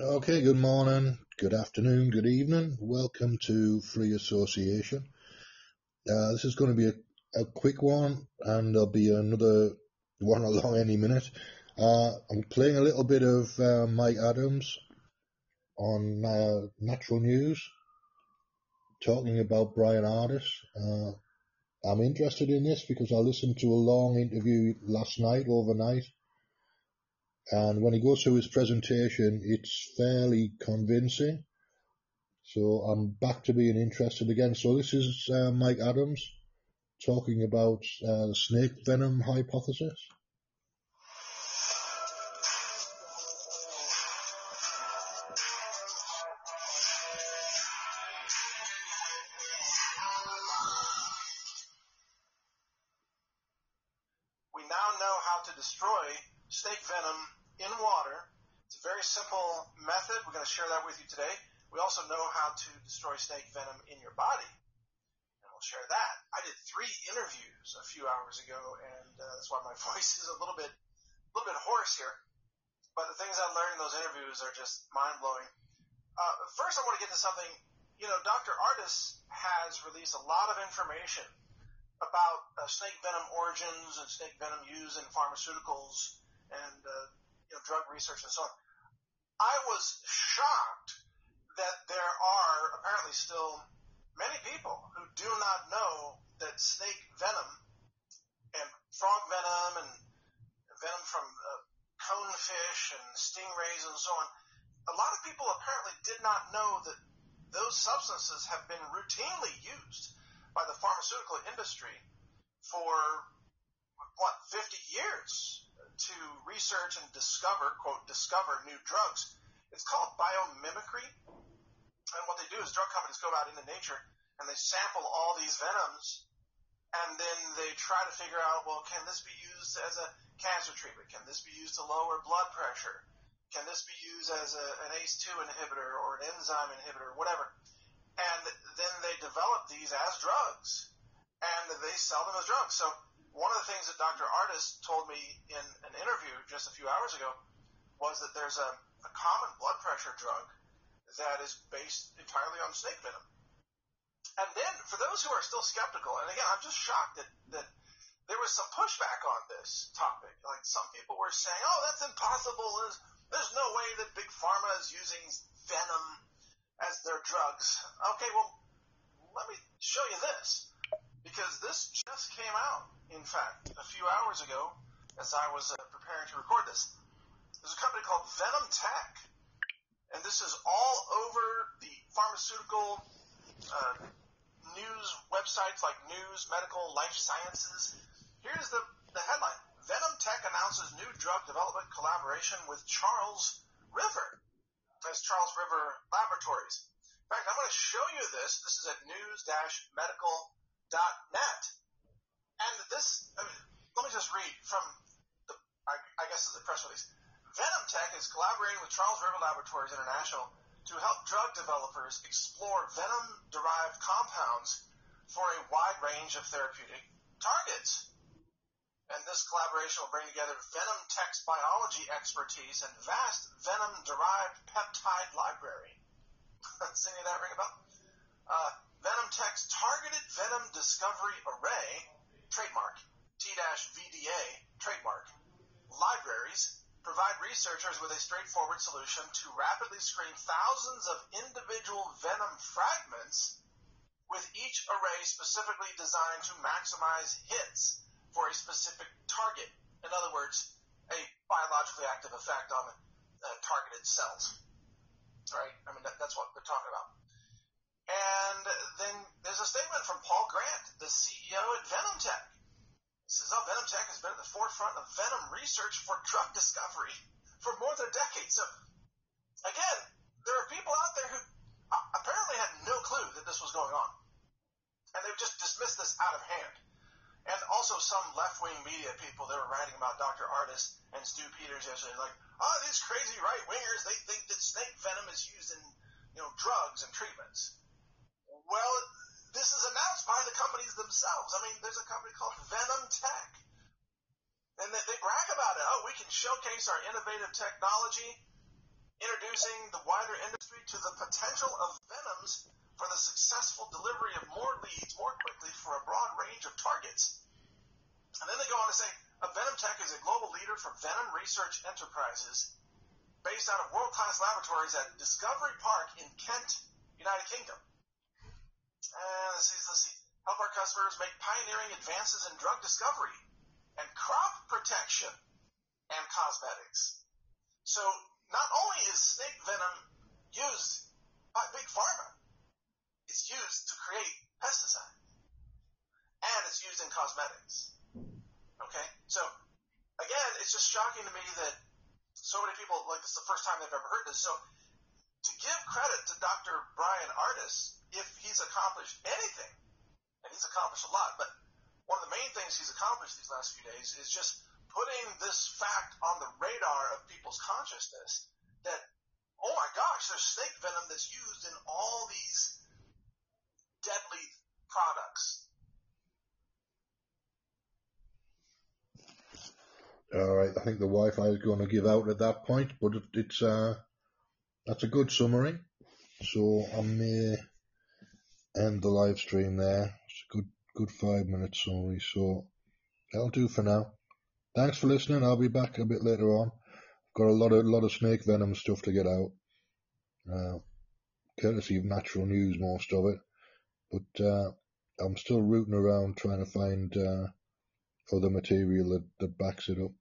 Okay, good morning, good afternoon, good evening. Welcome to Free Association. Uh, this is going to be a, a, quick one, and there'll be another one along any minute. Uh, I'm playing a little bit of uh, Mike Adams on uh, Natural News, talking about Bryan Ardis. Uh, I'm interested in this because I listened to a long interview last night, overnight, and when he goes through his presentation, it's fairly convincing. So I'm back to being interested again. So this is uh, Mike Adams talking about uh, the snake venom hypothesis. To destroy snake venom in water. It's a very simple method. We're going to share that with you today. We also know how to destroy snake venom in your body. And we'll share that. I did three interviews a few hours ago, and uh, that's why my voice is a little bit, a little bit hoarse here. But the things I learned in those interviews are just mind blowing. Uh, first, I want to get to something. You know, Dr. Ardis has released a lot of information about uh, snake venom origins and snake venom use in pharmaceuticals and uh, you know drug research and so on. I was shocked that there are apparently still many people who do not know that snake venom and frog venom and venom from uh, conefish and stingrays and so on. A lot of people apparently did not know that those substances have been routinely used by the pharmaceutical industry for what 50 years to research and discover quote discover new drugs. It's called biomimicry, and what they do is drug companies go out into nature and they sample all these venoms, and then they try to figure out well can this be used as a cancer treatment? Can this be used to lower blood pressure? Can this be used as a, an ACE2 inhibitor or an enzyme inhibitor, whatever? and then they develop these as drugs, and they sell them as drugs. So one of the things that Dr. Ardis told me in an interview just a few hours ago was that there's a, a common blood pressure drug that is based entirely on snake venom. And then for those who are still skeptical, and again, I'm just shocked that, that there was some pushback on this topic. Like some people were saying, oh, that's impossible. There's, there's no way that Big Pharma is using venom as their drugs. Okay, well, let me show you this. Because this just came out, in fact, a few hours ago as I was uh, preparing to record this. There's a company called Venom Tech. And this is all over the pharmaceutical uh, news websites like News, Medical, Life Sciences. Here's the, the headline. Venom Tech announces new drug development collaboration with Charles River as Charles River Laboratories. Fact, I'm going to show you this. This is at news-medical.net. And this, I mean, let me just read from the, I, I guess is the press release. Venom Tech is collaborating with Charles River Laboratories International to help drug developers explore venom-derived compounds for a wide range of therapeutic targets and this collaboration will bring together Venom Tech's biology expertise and vast venom-derived peptide library. Any of that ring a bell? Uh, venom Tech's targeted venom discovery array, trademark, T-VDA, trademark, libraries provide researchers with a straightforward solution to rapidly screen thousands of individual venom fragments with each array specifically designed to maximize hits for a specific target. In other words, a biologically active effect on uh, targeted cells. Right? I mean, that, that's what they're talking about. And then there's a statement from Paul Grant, the CEO at VenomTech. He says, oh, VenomTech has been at the forefront of venom research for drug discovery for more than a decade. So, again, there are people out there who uh, apparently had no clue that this was going on. And they've just dismissed this out of hand some left-wing media people that were writing about Dr. Ardis and Stu Peters yesterday, like, oh, these crazy right-wingers, they think that snake venom is used in, you know, drugs and treatments. Well, this is announced by the companies themselves. I mean, there's a company called Venom Tech. And they, they brag about it. Oh, we can showcase our innovative technology introducing the wider industry to the potential of venoms for the successful delivery of more leads more quickly for a broad range of targets. Leader for venom research enterprises based out of world-class laboratories at Discovery Park in Kent, United Kingdom. And let's see, let's see. Help our customers make pioneering advances in drug discovery and crop protection and cosmetics. So not only is snake venom used by big pharma, it's used to create pesticides and it's used in cosmetics. Okay? So again, it's just shocking to me that so many people, like this is the first time they've ever heard this. So to give credit to Dr. Bryan Ardis, if he's accomplished anything, and he's accomplished a lot, but one of the main things he's accomplished these last few days is just putting this fact on the radar of people's consciousness that, oh my gosh, there's snake venom that's used in all these deadly products. All right, I think the Wi-Fi is going to give out at that point, but it, it's uh, that's a good summary. So I may end the live stream there. It's a good good five minute summary. So that'll do for now. Thanks for listening. I'll be back a bit later on. I've got a lot of lot of snake venom stuff to get out. Uh, courtesy of natural news, most of it. But uh, I'm still rooting around trying to find uh, other material that, that backs it up.